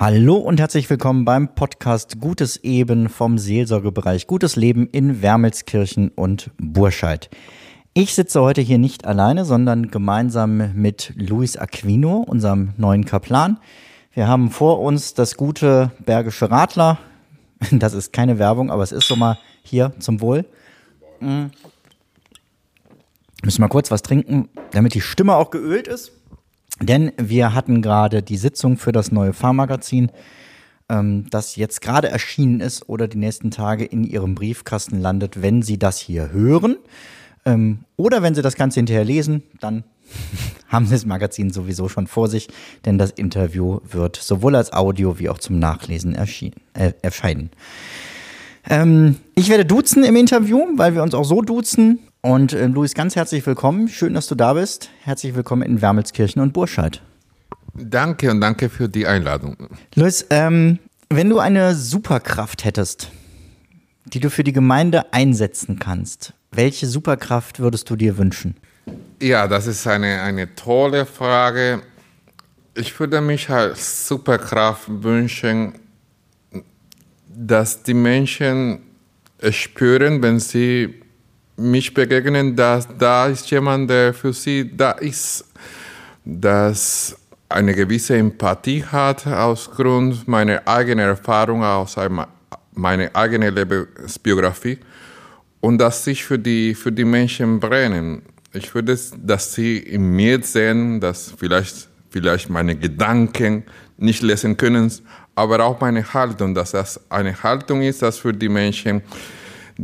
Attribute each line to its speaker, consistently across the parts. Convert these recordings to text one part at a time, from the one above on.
Speaker 1: Hallo und herzlich willkommen beim Podcast Gutes Eben vom Seelsorgebereich Gutes Leben in Wermelskirchen und Burscheid. Ich sitze heute hier nicht alleine, sondern gemeinsam mit Luis Aquino, unserem neuen Kaplan. Wir haben vor uns das gute Bergische Radler. Das ist keine Werbung, aber es ist so mal hier zum Wohl. Mhm. Müssen wir kurz was trinken, damit die Stimme auch geölt ist. Denn wir hatten gerade die Sitzung für das neue Fahrmagazin, ähm, das jetzt gerade erschienen ist oder die nächsten Tage in Ihrem Briefkasten landet, wenn Sie das hier hören. Ähm, oder wenn Sie das Ganze hinterher lesen, dann haben Sie das Magazin sowieso schon vor sich, denn das Interview wird sowohl als Audio wie auch zum Nachlesen äh, erscheinen. Ähm, ich werde duzen im Interview, weil wir uns auch so duzen. Und äh, Luis, ganz herzlich willkommen. Schön, dass du da bist. Herzlich willkommen in Wermelskirchen und Burscheid.
Speaker 2: Danke und danke für die Einladung.
Speaker 1: Luis, ähm, wenn du eine Superkraft hättest, die du für die Gemeinde einsetzen kannst, welche Superkraft würdest du dir wünschen?
Speaker 2: Ja, das ist eine, eine tolle Frage. Ich würde mich als Superkraft wünschen, dass die Menschen spüren, wenn sie mich begegnen, dass da ist jemand, der für sie da ist, dass eine gewisse Empathie hat aus Grund meiner eigenen Erfahrung, aus meiner eigenen Lebensbiografie und dass sich für die, für die Menschen brennen. Ich würde, dass sie in mir sehen, dass vielleicht, vielleicht meine Gedanken nicht lesen können, aber auch meine Haltung, dass das eine Haltung ist, dass für die Menschen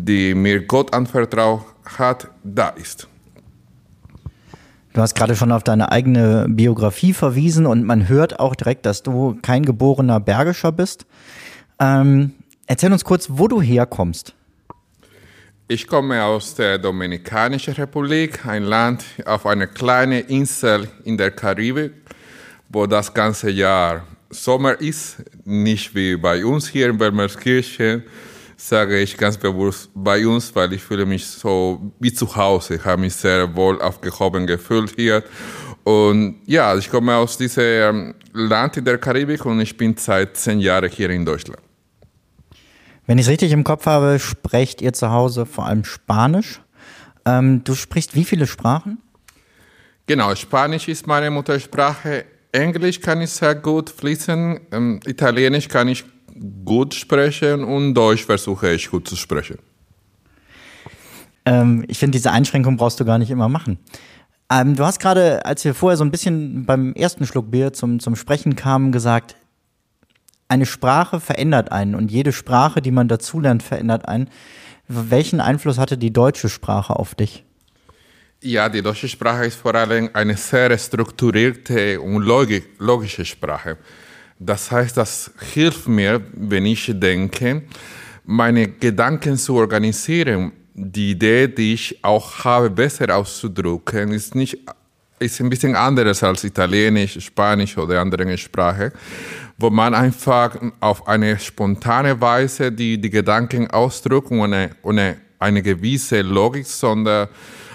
Speaker 2: die mir Gott anvertraut hat, da ist.
Speaker 1: Du hast gerade schon auf deine eigene Biografie verwiesen und man hört auch direkt, dass du kein geborener Bergischer bist. Ähm, erzähl uns kurz, wo du herkommst.
Speaker 2: Ich komme aus der Dominikanischen Republik, ein Land auf einer kleinen Insel in der Karibik, wo das ganze Jahr Sommer ist, nicht wie bei uns hier in Wermelskirchen, sage ich ganz bewusst bei uns, weil ich fühle mich so wie zu Hause. Ich habe mich sehr wohl aufgehoben gefühlt hier. Und ja, ich komme aus diesem Land in der Karibik und ich bin seit zehn Jahren hier in Deutschland.
Speaker 1: Wenn ich es richtig im Kopf habe, sprecht ihr zu Hause vor allem Spanisch. Ähm, du sprichst wie viele Sprachen?
Speaker 2: Genau, Spanisch ist meine Muttersprache. Englisch kann ich sehr gut fließen. Ähm, Italienisch kann ich gut sprechen und Deutsch versuche ich gut zu sprechen.
Speaker 1: Ähm, ich finde, diese Einschränkung brauchst du gar nicht immer machen. Ähm, du hast gerade, als wir vorher so ein bisschen beim ersten Schluck Bier zum, zum Sprechen kamen, gesagt, eine Sprache verändert einen und jede Sprache, die man dazulernt, verändert einen. Welchen Einfluss hatte die deutsche Sprache auf dich?
Speaker 2: Ja, die deutsche Sprache ist vor allem eine sehr strukturierte und logische Sprache. Das heißt, das hilft mir, wenn ich denke, meine Gedanken zu organisieren. Die Idee, die ich auch habe, besser auszudrücken, ist nicht ist ein bisschen anders als Italienisch, Spanisch oder andere Sprache, wo man einfach auf eine spontane Weise die, die Gedanken ausdrückt, ohne, ohne eine gewisse Logik, sondern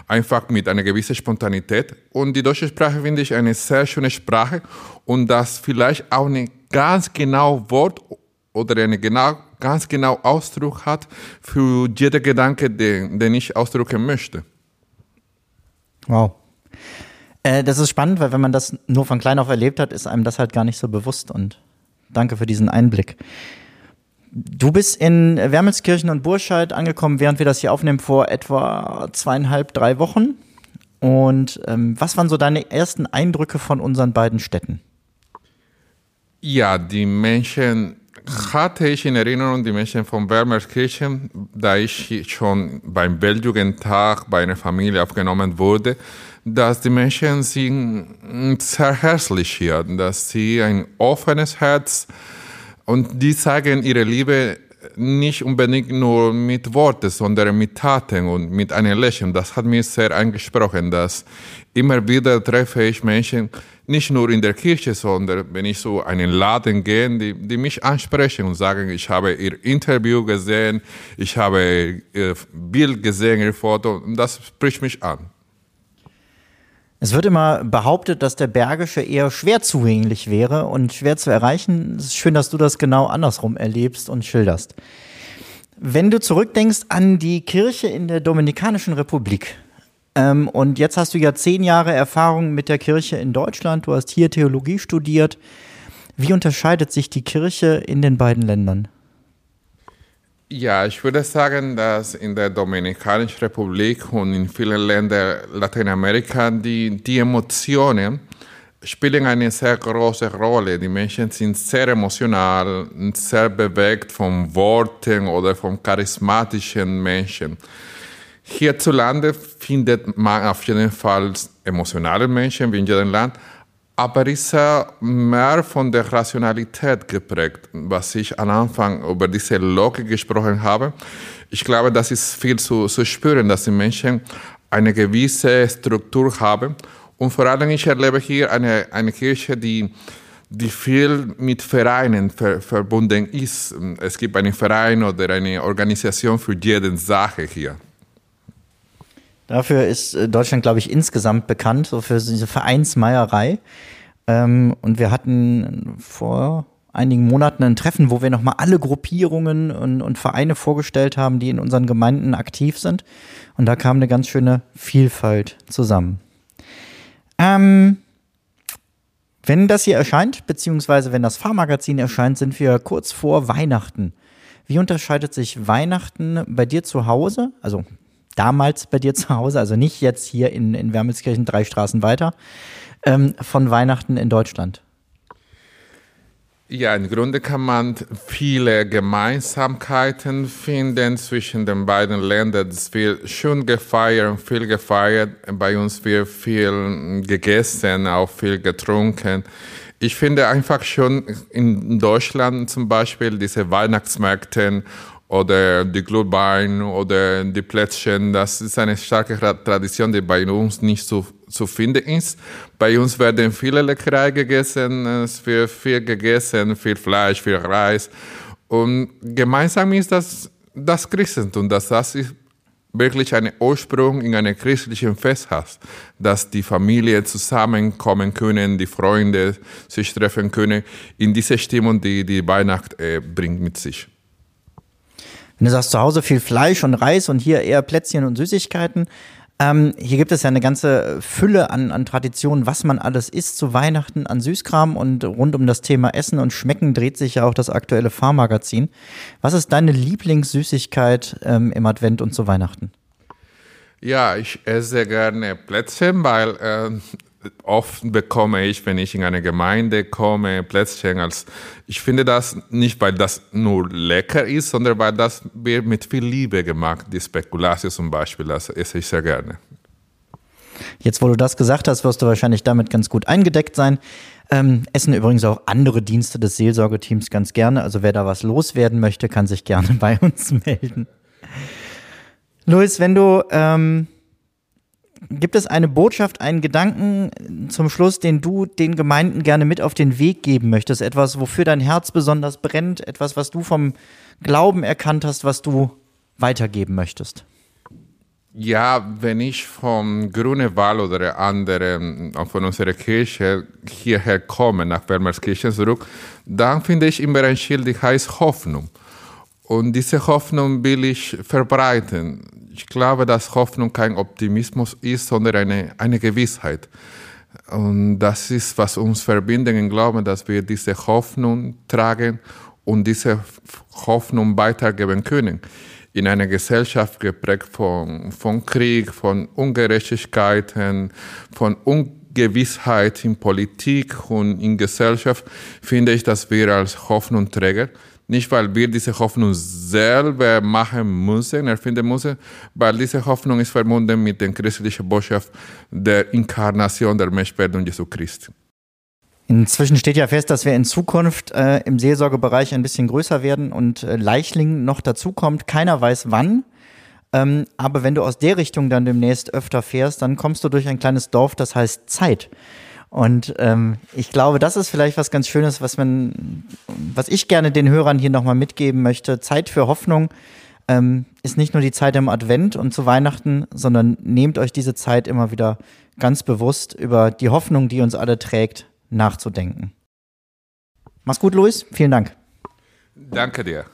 Speaker 2: einfach mit einer gewissen Spontanität. Und die deutsche Sprache finde ich eine sehr schöne Sprache und das vielleicht auch ein ganz genau Wort oder einen genau, ganz genau Ausdruck hat für jeden Gedanke, den, den ich ausdrücken möchte.
Speaker 1: Wow. Äh, das ist spannend, weil wenn man das nur von klein auf erlebt hat, ist einem das halt gar nicht so bewusst und danke für diesen Einblick. Du bist in Wermelskirchen und Burscheid angekommen, während wir das hier aufnehmen, vor etwa zweieinhalb, drei Wochen. Und ähm, was waren so deine ersten Eindrücke von unseren beiden Städten?
Speaker 2: Ja, die Menschen hatte ich in Erinnerung, die Menschen von Wermelskirchen, da ich schon beim Weltjugendtag bei einer Familie aufgenommen wurde, dass die Menschen sind sehr herzlich hier, dass sie ein offenes Herz haben und die zeigen ihre Liebe nicht unbedingt nur mit Worten, sondern mit Taten und mit einem Lächeln. Das hat mir sehr angesprochen, dass immer wieder treffe ich Menschen, nicht nur in der Kirche, sondern wenn ich so einen Laden gehe, die, die mich ansprechen und sagen, ich habe ihr Interview gesehen, ich habe ihr Bild gesehen, ihr Foto, und das spricht mich an.
Speaker 1: Es wird immer behauptet, dass der Bergische eher schwer zugänglich wäre und schwer zu erreichen. Es ist schön, dass du das genau andersrum erlebst und schilderst. Wenn du zurückdenkst an die Kirche in der Dominikanischen Republik, ähm, und jetzt hast du ja zehn Jahre Erfahrung mit der Kirche in Deutschland, du hast hier Theologie studiert. Wie unterscheidet sich die Kirche in den beiden Ländern?
Speaker 2: Ja, ich würde sagen, dass in der Dominikanischen Republik und in vielen Ländern Lateinamerika die, die Emotionen spielen eine sehr große Rolle. Die Menschen sind sehr emotional, sehr bewegt von Worten oder von charismatischen Menschen. Hierzulande findet man auf jeden Fall emotionale Menschen wie in jedem Land, aber ist er mehr von der Rationalität geprägt, was ich am Anfang über diese Logik gesprochen habe. Ich glaube, das ist viel zu, zu spüren, dass die Menschen eine gewisse Struktur haben. Und vor allem, ich erlebe hier eine, eine Kirche, die, die viel mit Vereinen ver, verbunden ist. Es gibt einen Verein oder eine Organisation für jede Sache hier.
Speaker 1: Dafür ist äh, Deutschland, glaube ich, insgesamt bekannt, so für diese Vereinsmeierei. Ähm, und wir hatten vor einigen Monaten ein Treffen, wo wir nochmal alle Gruppierungen und, und, Vereine vorgestellt haben, die in unseren Gemeinden aktiv sind. Und da kam eine ganz schöne Vielfalt zusammen. Ähm, wenn das hier erscheint, beziehungsweise wenn das Fahrmagazin erscheint, sind wir kurz vor Weihnachten. Wie unterscheidet sich Weihnachten bei dir zu Hause, also damals bei dir zu Hause, also nicht jetzt hier in, in Wermelskirchen drei Straßen weiter, ähm, von Weihnachten in Deutschland?
Speaker 2: Ja, im Grunde kann man viele Gemeinsamkeiten finden zwischen den beiden Ländern. Es wird schon gefeiert, viel gefeiert. Bei uns wird viel gegessen, auch viel getrunken. Ich finde einfach schon in Deutschland zum Beispiel diese Weihnachtsmärkte oder die Glühwein oder die Plätzchen. Das ist eine starke Tradition, die bei uns nicht so zu finden ist. Bei uns werden viele Leckereien gegessen, es wird viel gegessen, viel Fleisch, viel Reis. Und gemeinsam ist das das Christentum, dass das ist wirklich einen Ursprung in einem christlichen Fest hat, dass die Familie zusammenkommen können, die Freunde sich treffen können, in diese Stimmung, die die Weihnacht äh, bringt mit sich.
Speaker 1: Wenn du sagst, zu Hause viel Fleisch und Reis und hier eher Plätzchen und Süßigkeiten, ähm, hier gibt es ja eine ganze Fülle an, an Traditionen, was man alles isst zu Weihnachten an Süßkram und rund um das Thema Essen und Schmecken dreht sich ja auch das aktuelle Fahrmagazin. Was ist deine Lieblingssüßigkeit ähm, im Advent und zu Weihnachten?
Speaker 2: Ja, ich esse gerne Plätzchen, weil äh, oft bekomme ich, wenn ich in eine Gemeinde komme, Plätzchen als, ich finde das nicht, weil das nur lecker ist, sondern weil das wird mit viel Liebe gemacht. Die Spekulation zum Beispiel, das esse ich sehr gerne.
Speaker 1: Jetzt, wo du das gesagt hast, wirst du wahrscheinlich damit ganz gut eingedeckt sein. Ähm, essen übrigens auch andere Dienste des Seelsorgeteams ganz gerne. Also wer da was loswerden möchte, kann sich gerne bei uns melden. Luis, wenn du ähm, Gibt es eine Botschaft, einen Gedanken zum Schluss, den du den Gemeinden gerne mit auf den Weg geben möchtest? Etwas, wofür dein Herz besonders brennt? Etwas, was du vom Glauben erkannt hast, was du weitergeben möchtest?
Speaker 2: Ja, wenn ich vom Grunewald oder anderen von unserer Kirche hierher komme, nach Wermerskirchen zurück, dann finde ich immer ein Schild, das heißt Hoffnung. Und diese Hoffnung will ich verbreiten ich glaube, dass Hoffnung kein Optimismus ist, sondern eine, eine Gewissheit. Und das ist, was uns verbindet im Glauben, dass wir diese Hoffnung tragen und diese Hoffnung weitergeben können. In einer Gesellschaft geprägt von, von Krieg, von Ungerechtigkeiten, von Ungewissheit in Politik und in Gesellschaft, finde ich, dass wir als Hoffnungsträger nicht, weil wir diese Hoffnung selber machen müssen, erfinden müssen, weil diese Hoffnung ist verbunden mit der christlichen Botschaft der Inkarnation der Menschwerdung Jesu Christi.
Speaker 1: Inzwischen steht ja fest, dass wir in Zukunft äh, im Seelsorgebereich ein bisschen größer werden und äh, Leichling noch dazukommt. Keiner weiß wann. Ähm, aber wenn du aus der Richtung dann demnächst öfter fährst, dann kommst du durch ein kleines Dorf, das heißt Zeit. Und ähm, ich glaube, das ist vielleicht was ganz Schönes, was man, was ich gerne den Hörern hier nochmal mitgeben möchte. Zeit für Hoffnung. ähm, ist nicht nur die Zeit im Advent und zu Weihnachten, sondern nehmt euch diese Zeit immer wieder ganz bewusst über die Hoffnung, die uns alle trägt, nachzudenken. Mach's gut, Luis. Vielen Dank.
Speaker 2: Danke dir.